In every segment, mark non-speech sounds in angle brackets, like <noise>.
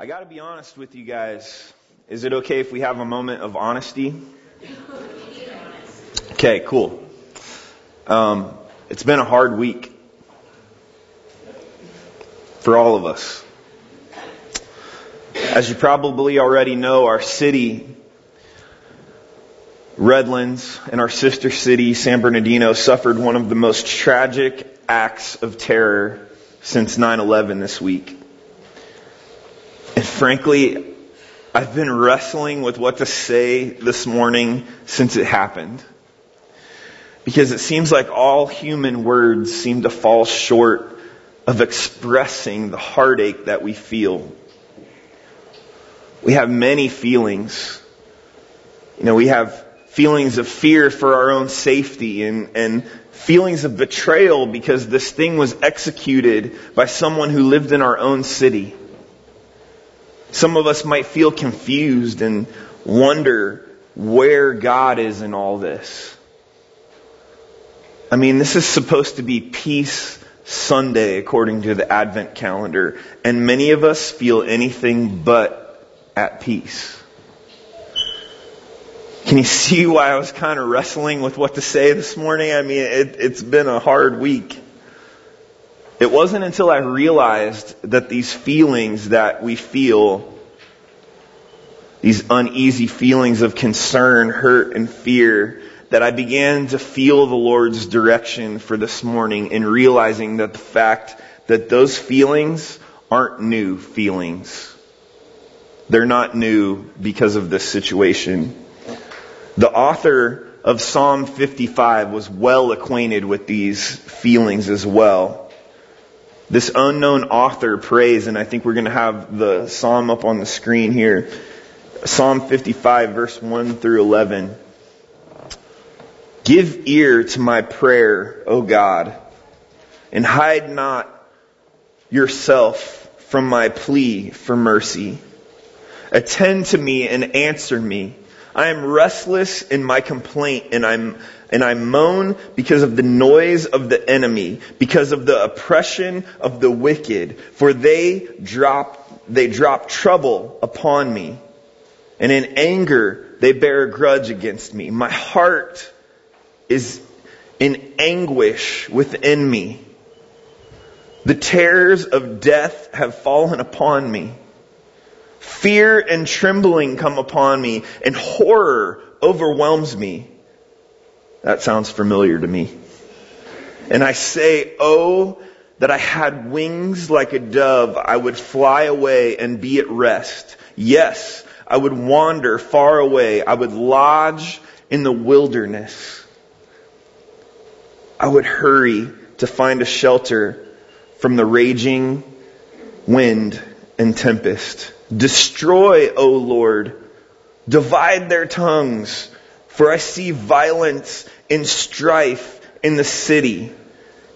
I got to be honest with you guys. Is it okay if we have a moment of honesty? Okay, cool. Um, it's been a hard week for all of us. As you probably already know, our city, Redlands, and our sister city, San Bernardino, suffered one of the most tragic acts of terror since 9-11 this week. Frankly, I've been wrestling with what to say this morning since it happened. Because it seems like all human words seem to fall short of expressing the heartache that we feel. We have many feelings. You know, we have feelings of fear for our own safety and, and feelings of betrayal because this thing was executed by someone who lived in our own city. Some of us might feel confused and wonder where God is in all this. I mean, this is supposed to be Peace Sunday according to the Advent calendar, and many of us feel anything but at peace. Can you see why I was kind of wrestling with what to say this morning? I mean, it, it's been a hard week. It wasn't until I realized that these feelings that we feel, these uneasy feelings of concern, hurt, and fear, that I began to feel the Lord's direction for this morning in realizing that the fact that those feelings aren't new feelings. They're not new because of this situation. The author of Psalm 55 was well acquainted with these feelings as well. This unknown author prays, and I think we're going to have the psalm up on the screen here. Psalm 55, verse 1 through 11. Give ear to my prayer, O God, and hide not yourself from my plea for mercy. Attend to me and answer me. I am restless in my complaint and I'm and I moan because of the noise of the enemy, because of the oppression of the wicked, for they drop they drop trouble upon me. And in anger they bear a grudge against me. My heart is in anguish within me. The terrors of death have fallen upon me. Fear and trembling come upon me, and horror overwhelms me. That sounds familiar to me. And I say, Oh, that I had wings like a dove, I would fly away and be at rest. Yes, I would wander far away. I would lodge in the wilderness. I would hurry to find a shelter from the raging wind and tempest. Destroy, O Lord. Divide their tongues, for I see violence and strife in the city.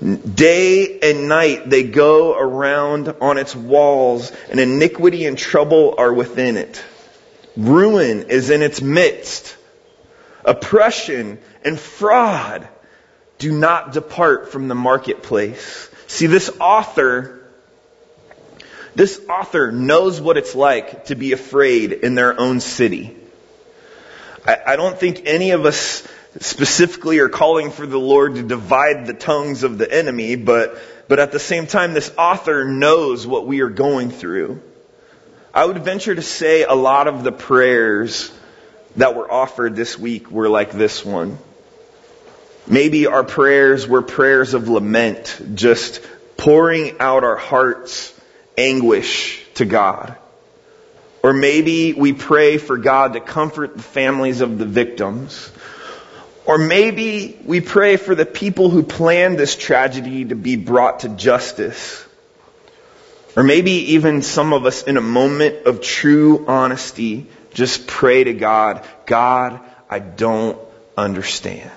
Day and night they go around on its walls, and iniquity and trouble are within it. Ruin is in its midst. Oppression and fraud do not depart from the marketplace. See, this author this author knows what it's like to be afraid in their own city. I, don't think any of us specifically are calling for the Lord to divide the tongues of the enemy, but, but at the same time, this author knows what we are going through. I would venture to say a lot of the prayers that were offered this week were like this one. Maybe our prayers were prayers of lament, just pouring out our hearts anguish to God. Or maybe we pray for God to comfort the families of the victims. Or maybe we pray for the people who planned this tragedy to be brought to justice. Or maybe even some of us in a moment of true honesty just pray to God, God, I don't understand.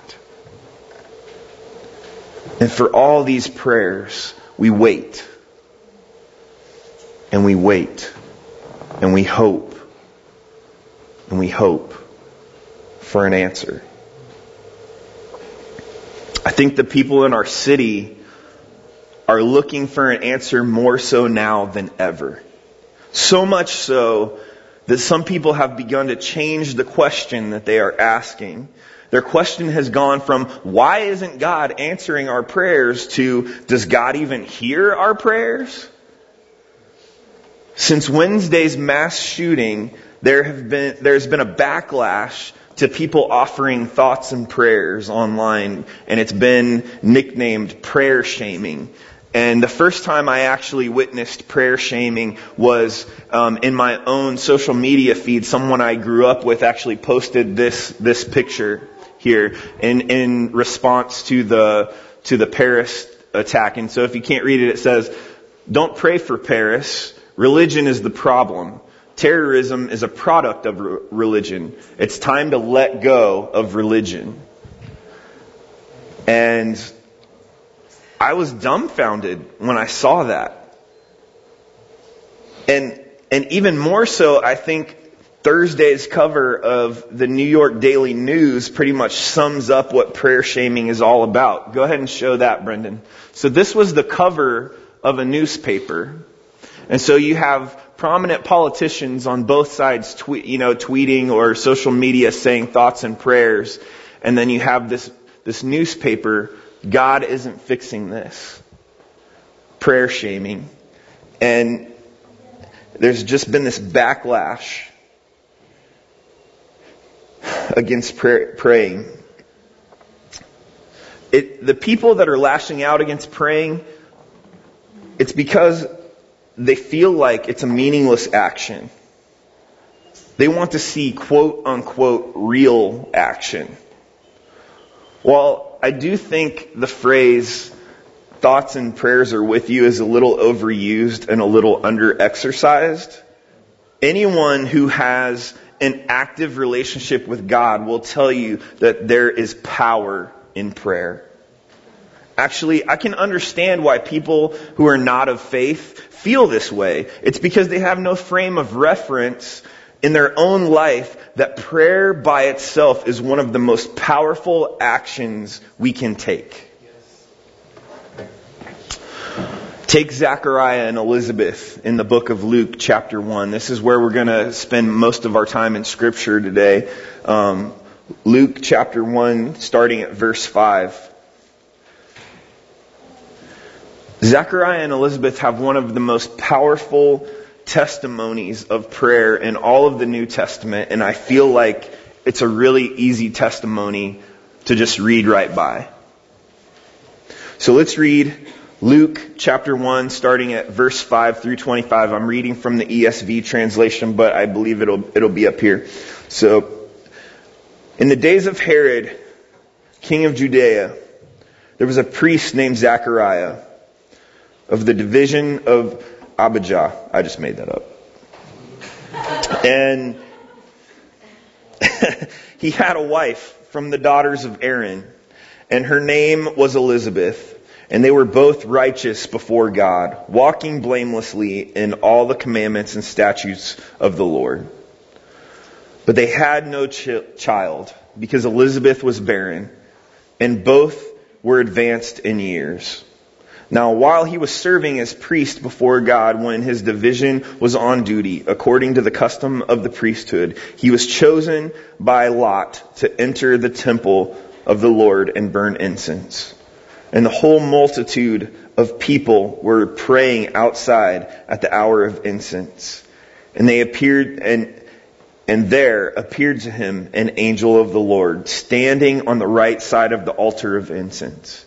And for all these prayers, we wait and we wait and we hope and we hope for an answer. I think the people in our city are looking for an answer more so now than ever. So much so that some people have begun to change the question that they are asking. Their question has gone from, why isn't God answering our prayers to, does God even hear our prayers? Since Wednesday's mass shooting, there have been, there's been a backlash to people offering thoughts and prayers online, and it's been nicknamed prayer shaming. And the first time I actually witnessed prayer shaming was um, in my own social media feed. Someone I grew up with actually posted this this picture here in in response to the to the Paris attack. And so if you can't read it, it says, "Don't pray for Paris. Religion is the problem. Terrorism is a product of re- religion. It's time to let go of religion." And I was dumbfounded when I saw that. And, and even more so, I think Thursday's cover of the New York Daily News pretty much sums up what prayer shaming is all about. Go ahead and show that, Brendan. So this was the cover of a newspaper. And so you have prominent politicians on both sides tweet, you know, tweeting or social media saying thoughts and prayers. And then you have this, this newspaper God isn't fixing this. Prayer shaming. And there's just been this backlash against praying. It, the people that are lashing out against praying, it's because they feel like it's a meaningless action. They want to see quote unquote real action. Well, I do think the phrase thoughts and prayers are with you is a little overused and a little under-exercised. Anyone who has an active relationship with God will tell you that there is power in prayer. Actually, I can understand why people who are not of faith feel this way. It's because they have no frame of reference in their own life that prayer by itself is one of the most powerful actions we can take. Take Zachariah and Elizabeth in the book of Luke, chapter 1. This is where we're going to spend most of our time in Scripture today. Um, Luke, chapter 1, starting at verse 5. Zachariah and Elizabeth have one of the most powerful testimonies of prayer in all of the New Testament, and I feel like it's a really easy testimony to just read right by. So let's read Luke chapter 1, starting at verse 5 through 25. I'm reading from the ESV translation, but I believe it'll, it'll be up here. So, in the days of Herod, king of Judea, there was a priest named Zachariah of the division of Abijah. I just made that up. And <laughs> he had a wife from the daughters of Aaron, and her name was Elizabeth. And they were both righteous before God, walking blamelessly in all the commandments and statutes of the Lord. But they had no ch- child because Elizabeth was barren, and both were advanced in years. Now, while he was serving as priest before God when his division was on duty, according to the custom of the priesthood, he was chosen by Lot to enter the temple of the Lord and burn incense. And the whole multitude of people were praying outside at the hour of incense. And they appeared, and, and there appeared to him an angel of the Lord, standing on the right side of the altar of incense.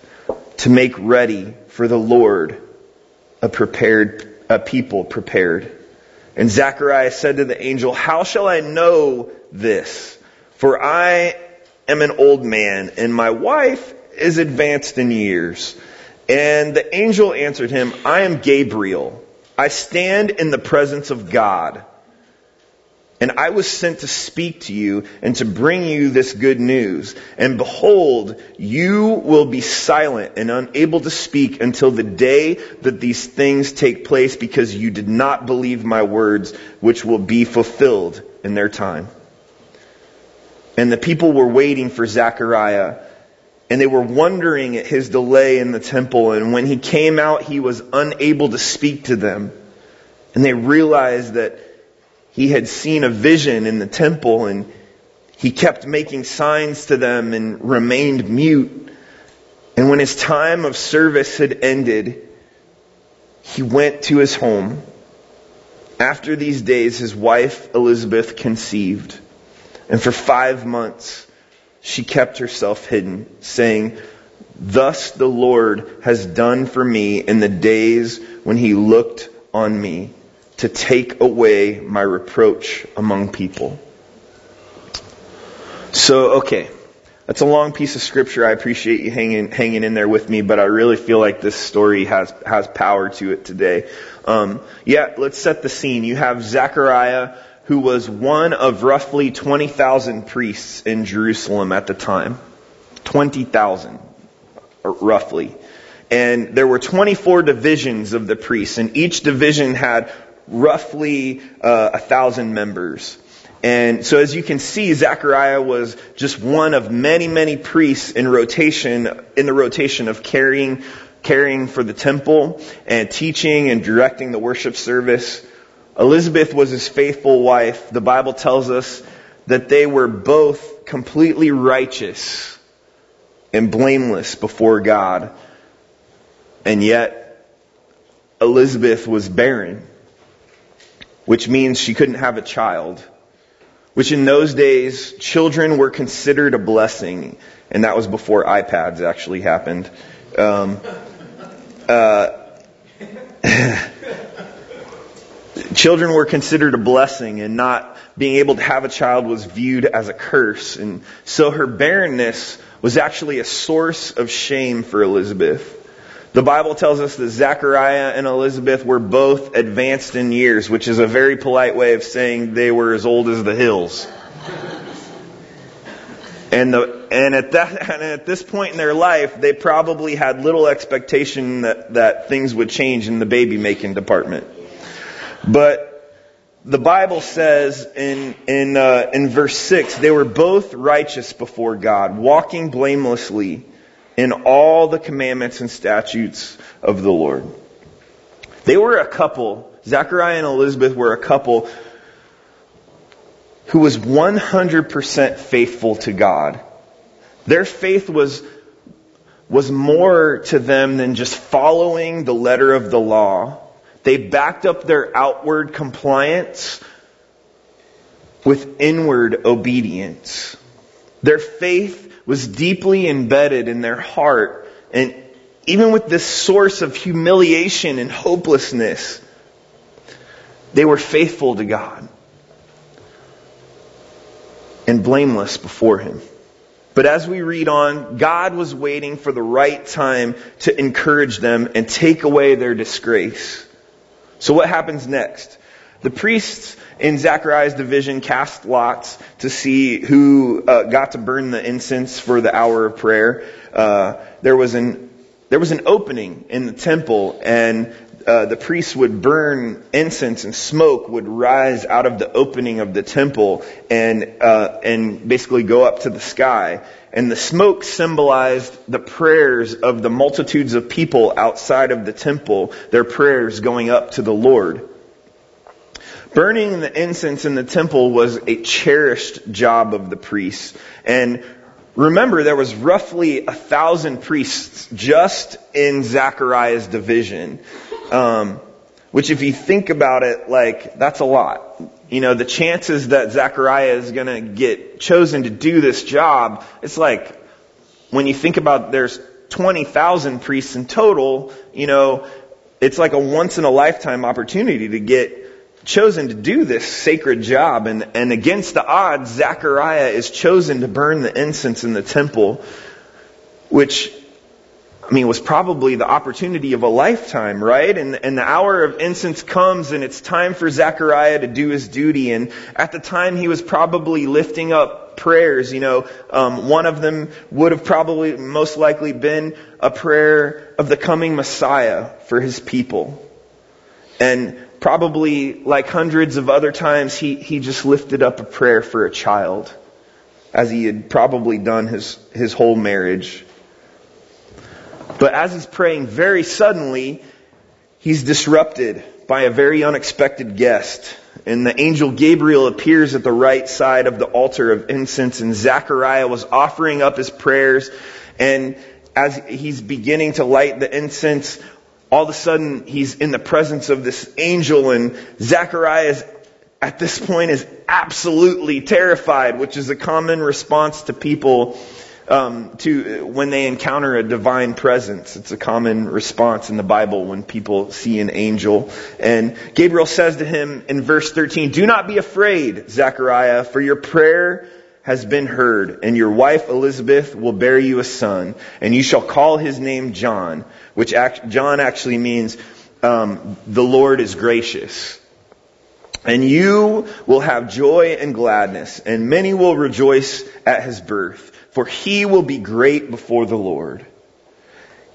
to make ready for the Lord a prepared, a people prepared. And Zechariah said to the angel, how shall I know this? For I am an old man and my wife is advanced in years. And the angel answered him, I am Gabriel. I stand in the presence of God. And I was sent to speak to you and to bring you this good news. And behold, you will be silent and unable to speak until the day that these things take place because you did not believe my words, which will be fulfilled in their time. And the people were waiting for Zechariah and they were wondering at his delay in the temple. And when he came out, he was unable to speak to them. And they realized that he had seen a vision in the temple and he kept making signs to them and remained mute. And when his time of service had ended, he went to his home. After these days, his wife Elizabeth conceived. And for five months, she kept herself hidden, saying, Thus the Lord has done for me in the days when he looked on me to take away my reproach among people. So, okay. That's a long piece of scripture. I appreciate you hanging, hanging in there with me, but I really feel like this story has, has power to it today. Um, yeah, let's set the scene. You have Zechariah who was one of roughly 20,000 priests in Jerusalem at the time. 20,000, roughly. And there were 24 divisions of the priests, and each division had roughly uh, a thousand members. And so as you can see, Zechariah was just one of many, many priests in rotation, in the rotation of carrying, caring for the temple and teaching and directing the worship service. Elizabeth was his faithful wife. The Bible tells us that they were both completely righteous and blameless before God. And yet, Elizabeth was barren, which means she couldn't have a child. Which in those days, children were considered a blessing, and that was before iPads actually happened. Um, uh, <laughs> children were considered a blessing and not being able to have a child was viewed as a curse. And so her barrenness was actually a source of shame for Elizabeth. The Bible tells us that Zechariah and Elizabeth were both advanced in years, which is a very polite way of saying they were as old as the hills. And the, and at that, <laughs> and at this point in their life, they probably had little expectation that, that things would change in the baby making department. But the Bible says in in uh, in verse six, they were both righteous before God, walking blamelessly in all the commandments and statutes of the Lord. They were a couple. Zachariah and Elizabeth were a couple who was 100% faithful to God. Their faith was was more to them than just following the letter of the law they backed up their outward compliance with inward obedience. Their faith was deeply embedded in their heart and even with this source of humiliation and hopelessness, they were faithful to God and blameless before Him. But as we read on, God was waiting for the right time to encourage them and take away their disgrace. So what happens next? The priests in Zechariah's division cast lots to see who uh, got to burn the incense for the hour of prayer. Uh, there was an there was an opening in the temple, and uh, the priests would burn incense, and smoke would rise out of the opening of the temple, and uh, and basically go up to the sky. And the smoke symbolized the prayers of the multitudes of people outside of the temple, their prayers going up to the Lord. Burning the incense in the temple was a cherished job of the priests. And remember, there was roughly a thousand priests just in Zechariah's division. Um, Which if you think about it, like, that's a lot. You know, the chances that Zechariah is gonna get chosen to do this job, it's like, when you think about there's 20,000 priests in total, you know, it's like a once in a lifetime opportunity to get chosen to do this sacred job. And, and against the odds, Zechariah is chosen to burn the incense in the temple, which I mean, was probably the opportunity of a lifetime, right? And, and the hour of incense comes and it's time for Zechariah to do his duty. And at the time he was probably lifting up prayers, you know, um, one of them would have probably most likely been a prayer of the coming Messiah for his people. And probably like hundreds of other times he, he just lifted up a prayer for a child as he had probably done his, his whole marriage. But as he's praying, very suddenly, he's disrupted by a very unexpected guest. And the angel Gabriel appears at the right side of the altar of incense, and Zechariah was offering up his prayers. And as he's beginning to light the incense, all of a sudden he's in the presence of this angel, and Zechariah is, at this point is absolutely terrified, which is a common response to people um, to when they encounter a divine presence. It's a common response in the Bible when people see an angel. And Gabriel says to him in verse 13, "Do not be afraid, Zechariah, for your prayer." Has been heard, and your wife Elizabeth will bear you a son, and you shall call his name John, which act, John actually means um, the Lord is gracious. And you will have joy and gladness, and many will rejoice at his birth for he will be great before the Lord.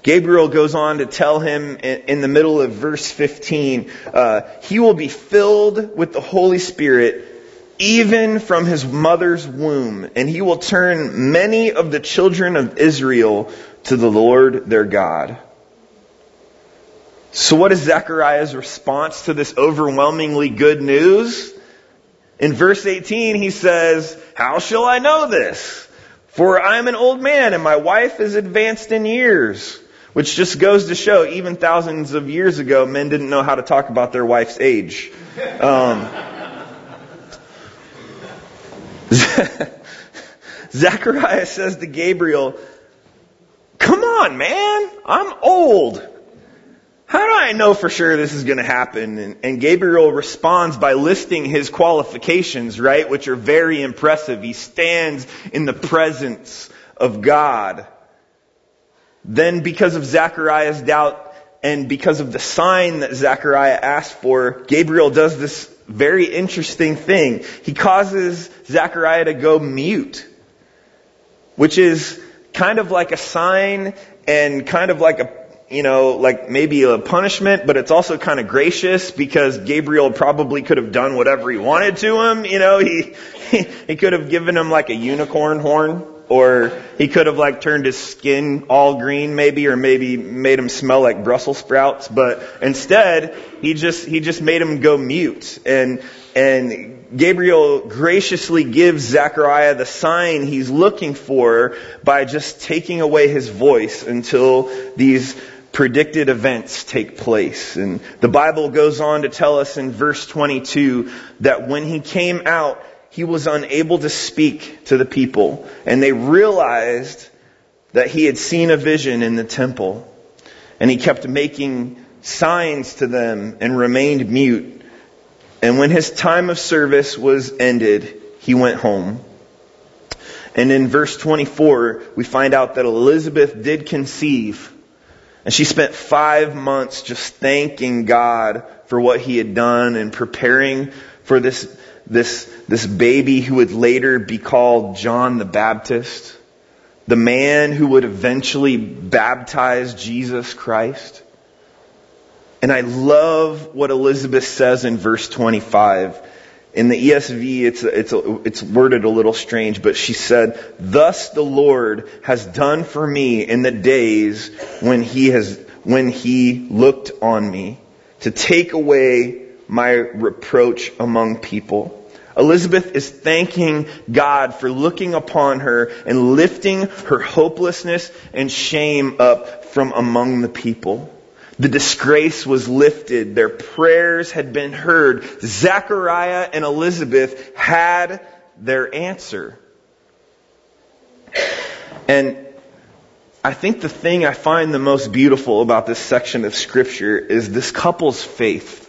Gabriel goes on to tell him in the middle of verse 15, uh, he will be filled with the Holy Spirit even from his mother's womb, and he will turn many of the children of Israel to the Lord their God. So what is Zechariah's response to this overwhelmingly good news? In verse 18 he says, how shall I know this? For I'm an old man and my wife is advanced in years. Which just goes to show, even thousands of years ago, men didn't know how to talk about their wife's age. Um, <laughs> Zechariah says to Gabriel, Come on, man, I'm old. How do I know for sure this is going to happen? And, and, Gabriel responds by listing his qualifications, right, which are very impressive. He stands in the presence of God. Then because of Zechariah's doubt and because of the sign that Zechariah asked for, Gabriel does this very interesting thing. He causes Zechariah to go mute, which is kind of like a sign and kind of like a you know, like maybe a punishment, but it's also kind of gracious because Gabriel probably could have done whatever he wanted to him. You know, he, he, <laughs> he could have given him like a unicorn horn or he could have like turned his skin all green maybe or maybe made him smell like Brussels sprouts, but instead he just, he just made him go mute and, and Gabriel graciously gives Zechariah the sign he's looking for by just taking away his voice until these predicted events take place. And the Bible goes on to tell us in verse 22 that when he came out, he was unable to speak to the people. And they realized that he had seen a vision in the temple. And he kept making signs to them and remained mute. And when his time of service was ended, he went home. And in verse 24, we find out that Elizabeth did conceive and she spent five months just thanking God for what he had done and preparing for this, this, this baby who would later be called John the Baptist, the man who would eventually baptize Jesus Christ. And I love what Elizabeth says in verse 25. In the ESV, it's, it's, it's worded a little strange, but she said, Thus the Lord has done for me in the days when he has, when he looked on me to take away my reproach among people. Elizabeth is thanking God for looking upon her and lifting her hopelessness and shame up from among the people. The disgrace was lifted. Their prayers had been heard. Zachariah and Elizabeth had their answer. And I think the thing I find the most beautiful about this section of scripture is this couple's faith.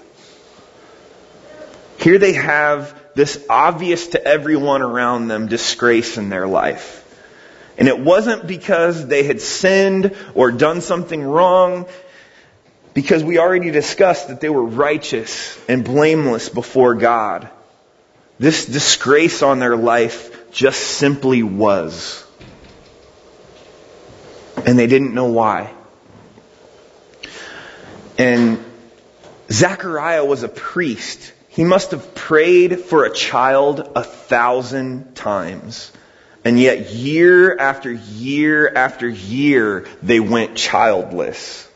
Here they have this obvious to everyone around them disgrace in their life. And it wasn't because they had sinned or done something wrong because we already discussed that they were righteous and blameless before God. This disgrace on their life just simply was. And they didn't know why. And Zechariah was a priest. He must have prayed for a child a thousand times. And yet, year after year after year, they went childless.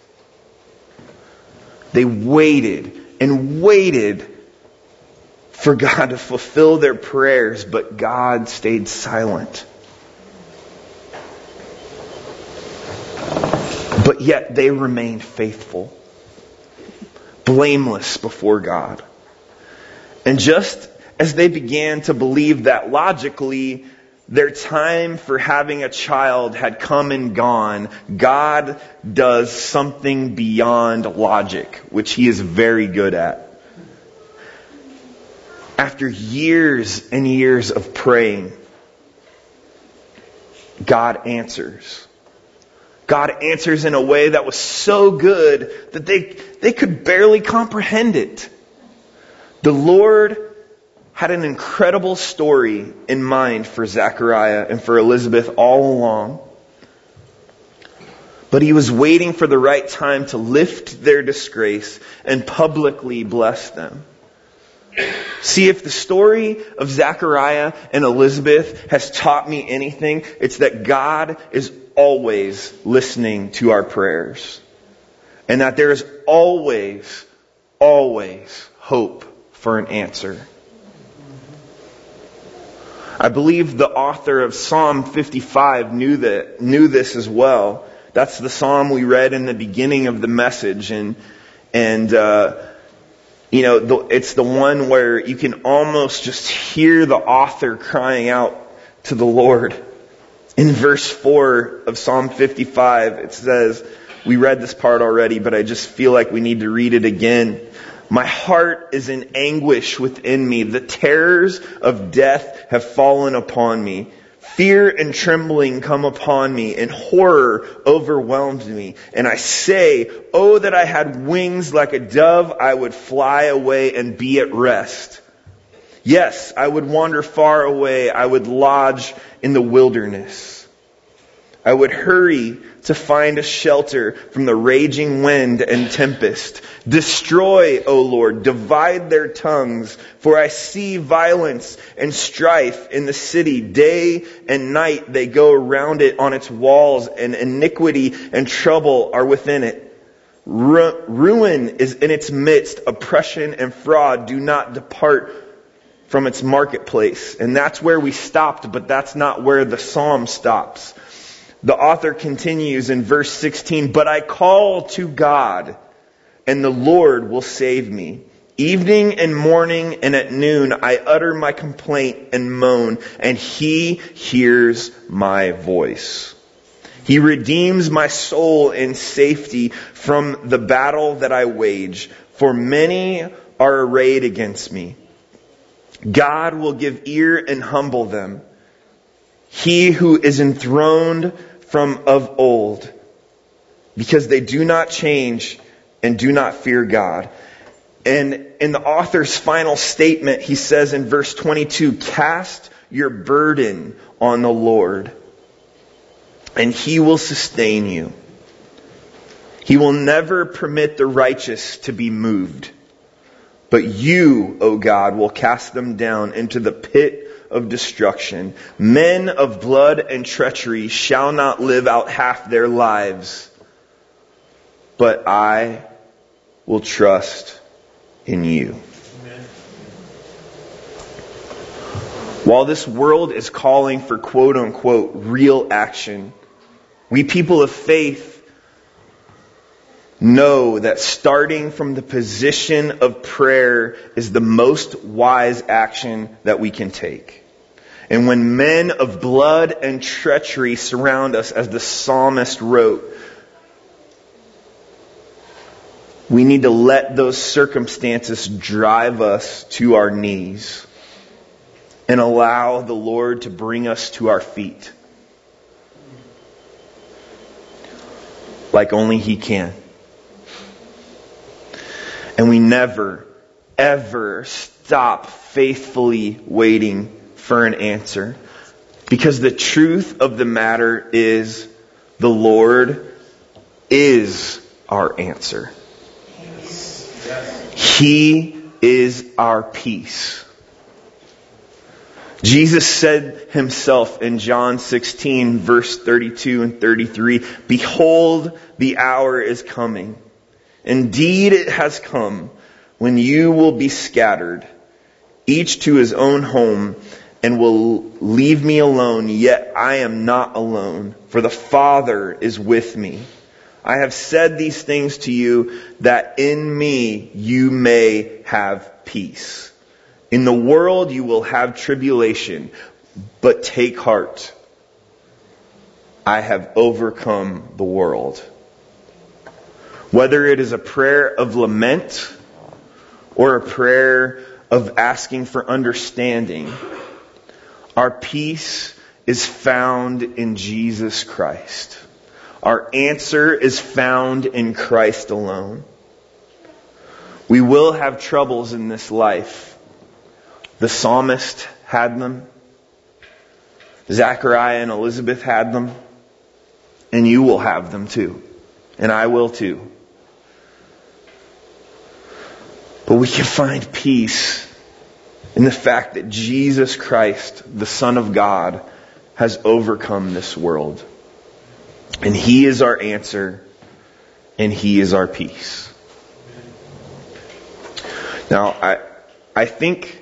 They waited and waited for God to fulfill their prayers, but God stayed silent. But yet they remained faithful, blameless before God. And just as they began to believe that logically their time for having a child had come and gone, God does something beyond logic, which he is very good at. After years and years of praying, God answers. God answers in a way that was so good that they, they could barely comprehend it. The Lord had an incredible story in mind for Zechariah and for Elizabeth all along. But he was waiting for the right time to lift their disgrace and publicly bless them. See, if the story of Zechariah and Elizabeth has taught me anything, it's that God is always listening to our prayers. And that there is always, always hope for an answer. I believe the author of Psalm 55 knew that, knew this as well. That's the psalm we read in the beginning of the message, and and uh, you know the, it's the one where you can almost just hear the author crying out to the Lord. In verse four of Psalm 55, it says, "We read this part already, but I just feel like we need to read it again." My heart is in anguish within me. The terrors of death have fallen upon me. Fear and trembling come upon me, and horror overwhelms me. And I say, Oh, that I had wings like a dove, I would fly away and be at rest. Yes, I would wander far away. I would lodge in the wilderness. I would hurry to find a shelter from the raging wind and tempest. Destroy, O Lord, divide their tongues, for I see violence and strife in the city. Day and night they go around it on its walls, and iniquity and trouble are within it. Ru- ruin is in its midst, oppression and fraud do not depart from its marketplace. And that's where we stopped, but that's not where the psalm stops. The author continues in verse 16, but I call to God and the Lord will save me. Evening and morning and at noon I utter my complaint and moan and he hears my voice. He redeems my soul in safety from the battle that I wage, for many are arrayed against me. God will give ear and humble them. He who is enthroned from of old, because they do not change and do not fear God. And in the author's final statement, he says in verse 22, cast your burden on the Lord and he will sustain you. He will never permit the righteous to be moved. But you, O God, will cast them down into the pit of destruction. Men of blood and treachery shall not live out half their lives. But I will trust in you. While this world is calling for quote unquote real action, we people of faith know that starting from the position of prayer is the most wise action that we can take. And when men of blood and treachery surround us, as the psalmist wrote, we need to let those circumstances drive us to our knees and allow the Lord to bring us to our feet. Like only He can. And we never, ever stop faithfully waiting for an answer. Because the truth of the matter is the Lord is our answer. He is our peace. Jesus said himself in John 16 verse 32 and 33, Behold, the hour is coming. Indeed it has come when you will be scattered, each to his own home, and will leave me alone, yet I am not alone, for the Father is with me. I have said these things to you that in me you may have peace. In the world you will have tribulation, but take heart. I have overcome the world. Whether it is a prayer of lament or a prayer of asking for understanding, our peace is found in Jesus Christ. Our answer is found in Christ alone. We will have troubles in this life. The psalmist had them. Zachariah and Elizabeth had them. And you will have them too. And I will too. But we can find peace in the fact that Jesus Christ, the Son of God, has overcome this world. And He is our answer, and He is our peace. Now, I, I think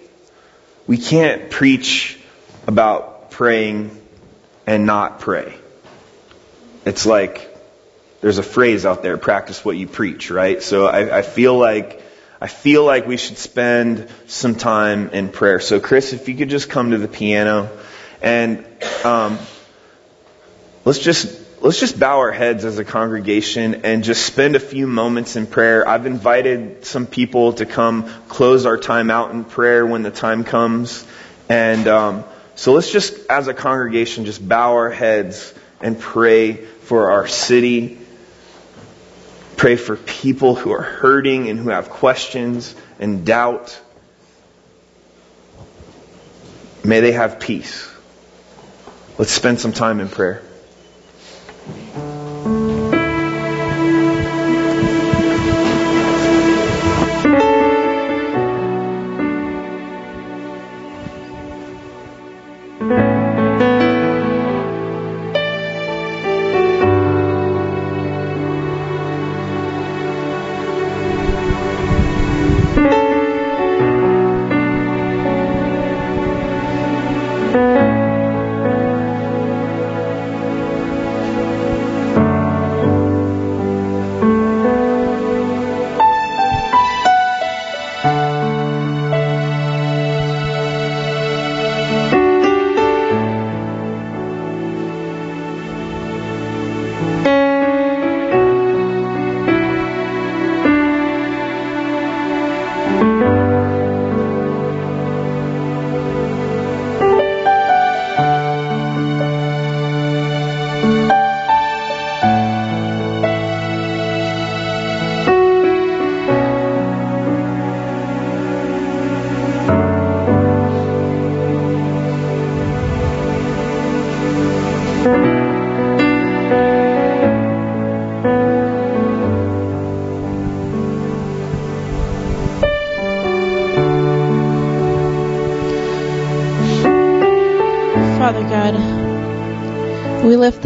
we can't preach about praying and not pray. It's like there's a phrase out there, practice what you preach, right? So I, I feel like I feel like we should spend some time in prayer. So Chris, if you could just come to the piano and um, let's just let's just bow our heads as a congregation and just spend a few moments in prayer. I've invited some people to come close our time out in prayer when the time comes. And um, so let's just, as a congregation, just bow our heads and pray for our city. Pray for people who are hurting and who have questions and doubt. May they have peace. Let's spend some time in prayer.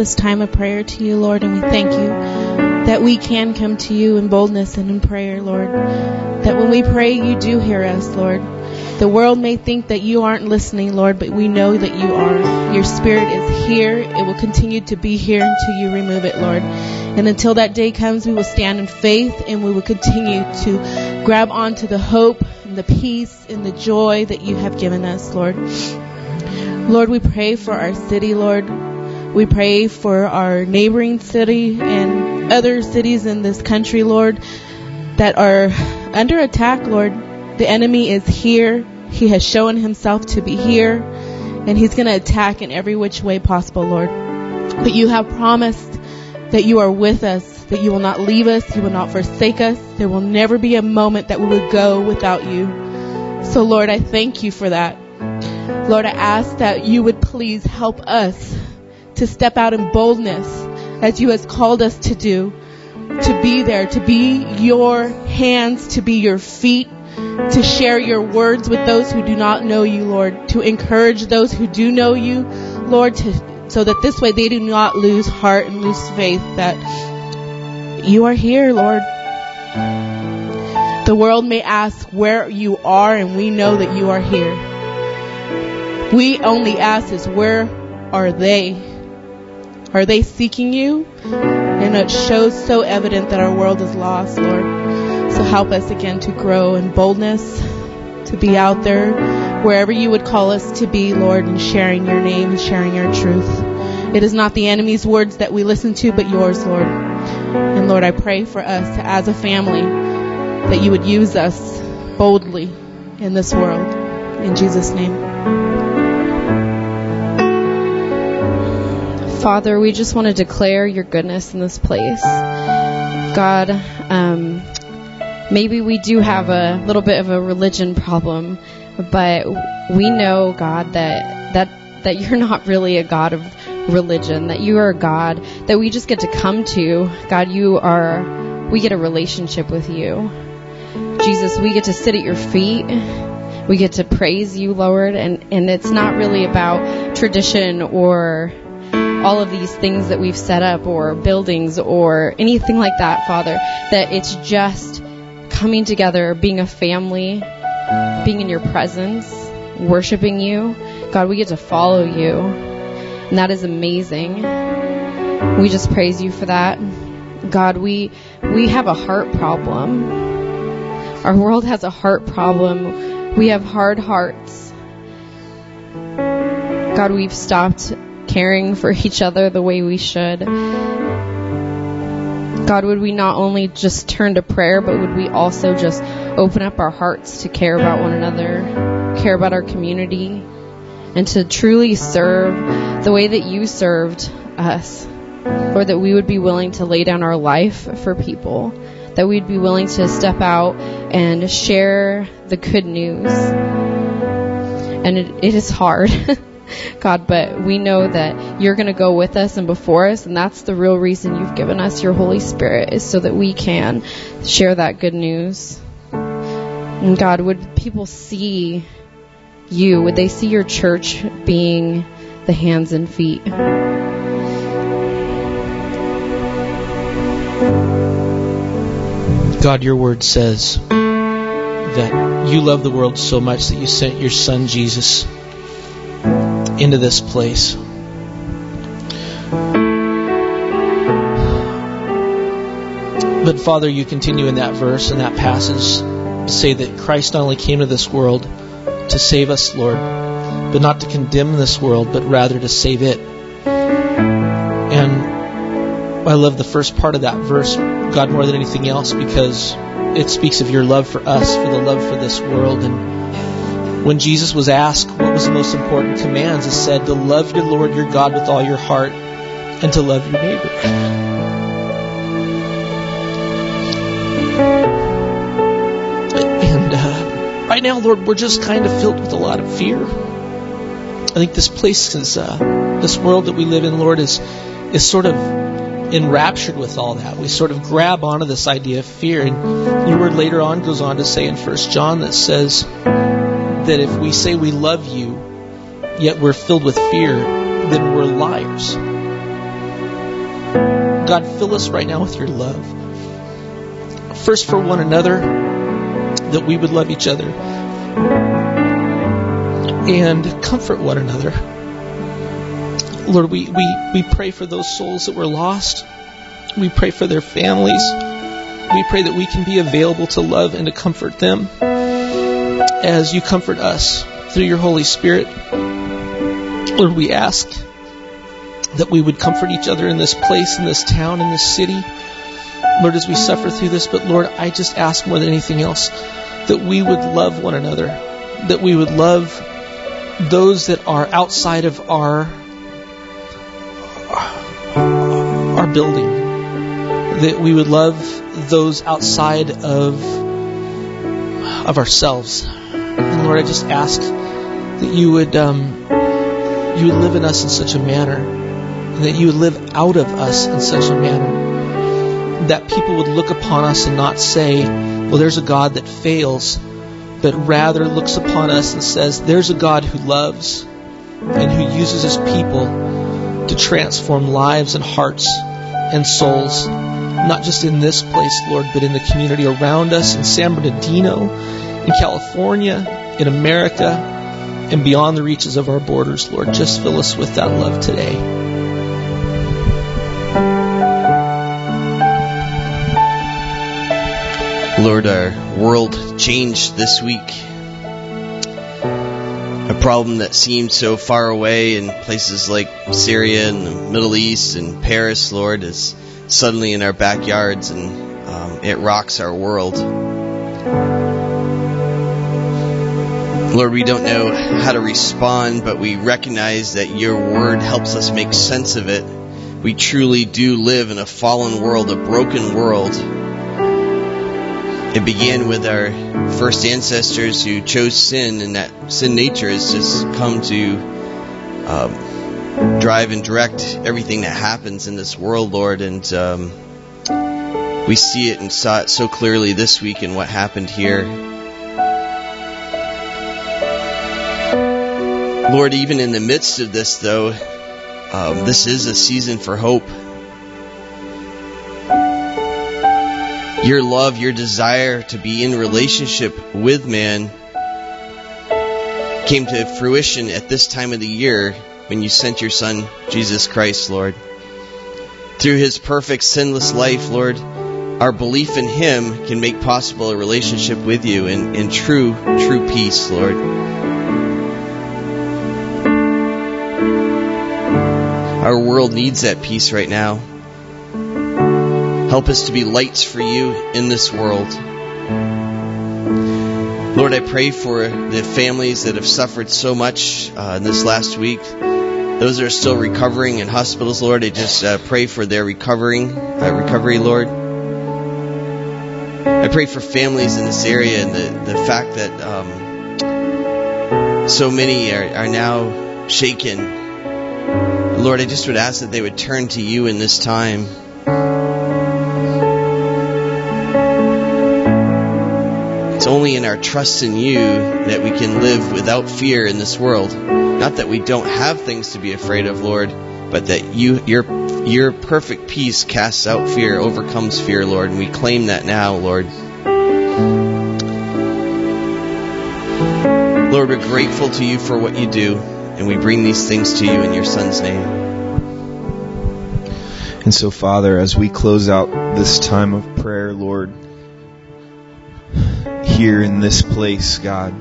This time of prayer to you, Lord, and we thank you that we can come to you in boldness and in prayer, Lord. That when we pray, you do hear us, Lord. The world may think that you aren't listening, Lord, but we know that you are. Your spirit is here. It will continue to be here until you remove it, Lord. And until that day comes, we will stand in faith and we will continue to grab onto the hope and the peace and the joy that you have given us, Lord. Lord, we pray for our city, Lord. We pray for our neighboring city and other cities in this country, Lord, that are under attack, Lord. The enemy is here. He has shown himself to be here, and he's going to attack in every which way possible, Lord. But you have promised that you are with us, that you will not leave us, you will not forsake us. There will never be a moment that we would go without you. So, Lord, I thank you for that. Lord, I ask that you would please help us to step out in boldness as you has called us to do, to be there, to be your hands, to be your feet, to share your words with those who do not know you, Lord, to encourage those who do know you, Lord, to, so that this way they do not lose heart and lose faith that you are here, Lord. The world may ask where you are, and we know that you are here. We only ask is where are they? Are they seeking you? And it shows so evident that our world is lost, Lord. So help us again to grow in boldness, to be out there wherever you would call us to be, Lord, and sharing your name and sharing your truth. It is not the enemy's words that we listen to, but yours, Lord. And Lord, I pray for us as a family that you would use us boldly in this world. In Jesus' name. Father, we just want to declare your goodness in this place. God, um, maybe we do have a little bit of a religion problem, but we know, God, that that that you're not really a God of religion, that you are a God that we just get to come to. God, you are, we get a relationship with you. Jesus, we get to sit at your feet. We get to praise you, Lord, and, and it's not really about tradition or all of these things that we've set up or buildings or anything like that, Father, that it's just coming together, being a family, being in your presence, worshiping you. God, we get to follow you. And that is amazing. We just praise you for that. God, we we have a heart problem. Our world has a heart problem. We have hard hearts. God, we've stopped caring for each other the way we should. God, would we not only just turn to prayer, but would we also just open up our hearts to care about one another, care about our community, and to truly serve the way that you served us? Or that we would be willing to lay down our life for people, that we'd be willing to step out and share the good news. And it, it is hard. <laughs> God, but we know that you're going to go with us and before us, and that's the real reason you've given us your Holy Spirit, is so that we can share that good news. And God, would people see you? Would they see your church being the hands and feet? God, your word says that you love the world so much that you sent your son Jesus into this place. But Father, you continue in that verse and that passage to say that Christ not only came to this world to save us, Lord, but not to condemn this world, but rather to save it. And I love the first part of that verse, God, more than anything else, because it speaks of your love for us, for the love for this world, and when Jesus was asked was the most important commands, it said to love your Lord your God with all your heart and to love your neighbor. And uh, right now, Lord, we're just kind of filled with a lot of fear. I think this place is, uh, this world that we live in, Lord, is is sort of enraptured with all that. We sort of grab onto this idea of fear. And your word later on goes on to say in First John that says that if we say we love you, yet we're filled with fear, then we're liars. God, fill us right now with your love. First for one another, that we would love each other. and comfort one another. Lord, we, we, we pray for those souls that were lost. We pray for their families. We pray that we can be available to love and to comfort them as you comfort us through your Holy Spirit. Lord, we ask that we would comfort each other in this place, in this town, in this city. Lord, as we suffer through this, but Lord, I just ask more than anything else that we would love one another, that we would love those that are outside of our our building, that we would love those outside of of ourselves. And Lord, I just ask that you would um, you would live in us in such a manner, and that you would live out of us in such a manner that people would look upon us and not say, "Well, there's a God that fails," but rather looks upon us and says, "There's a God who loves and who uses His people to transform lives and hearts and souls." Not just in this place, Lord, but in the community around us, in San Bernardino, in California, in America, and beyond the reaches of our borders, Lord. Just fill us with that love today. Lord, our world changed this week. A problem that seemed so far away in places like Syria and the Middle East and Paris, Lord, is suddenly in our backyards and um, it rocks our world. Lord, we don't know how to respond, but we recognize that your word helps us make sense of it. We truly do live in a fallen world, a broken world. It began with our first ancestors who chose sin, and that sin nature has just come to um, drive and direct everything that happens in this world, Lord. And um, we see it and saw it so clearly this week in what happened here. Lord, even in the midst of this, though, um, this is a season for hope. Your love, your desire to be in relationship with man came to fruition at this time of the year when you sent your Son, Jesus Christ, Lord. Through his perfect, sinless life, Lord, our belief in him can make possible a relationship with you in, in true, true peace, Lord. Our world needs that peace right now. Help us to be lights for you in this world. Lord, I pray for the families that have suffered so much uh, in this last week. Those that are still recovering in hospitals, Lord, I just uh, pray for their recovering, uh, recovery, Lord. I pray for families in this area and the, the fact that um, so many are, are now shaken. Lord, I just would ask that they would turn to you in this time. It's only in our trust in you that we can live without fear in this world. Not that we don't have things to be afraid of, Lord, but that you your your perfect peace casts out fear, overcomes fear, Lord, and we claim that now, Lord. Lord, we're grateful to you for what you do, and we bring these things to you in your Son's name. And so, Father, as we close out this time of prayer, Lord, here in this place, God,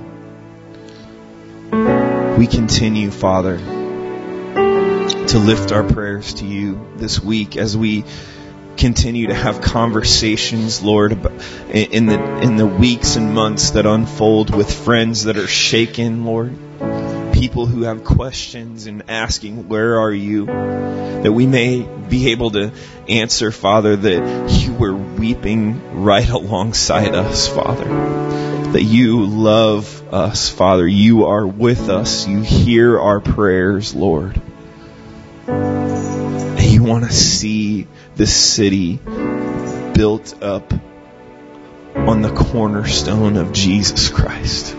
we continue, Father, to lift our prayers to you this week as we continue to have conversations, Lord, in the in the weeks and months that unfold with friends that are shaken, Lord. People who have questions and asking, Where are you? That we may be able to answer, Father, that you weeping right <laughs> alongside us, Father. That you love us, Father. You are with us. You hear our prayers, Lord. And you want to see this city built up on the cornerstone of Jesus Christ.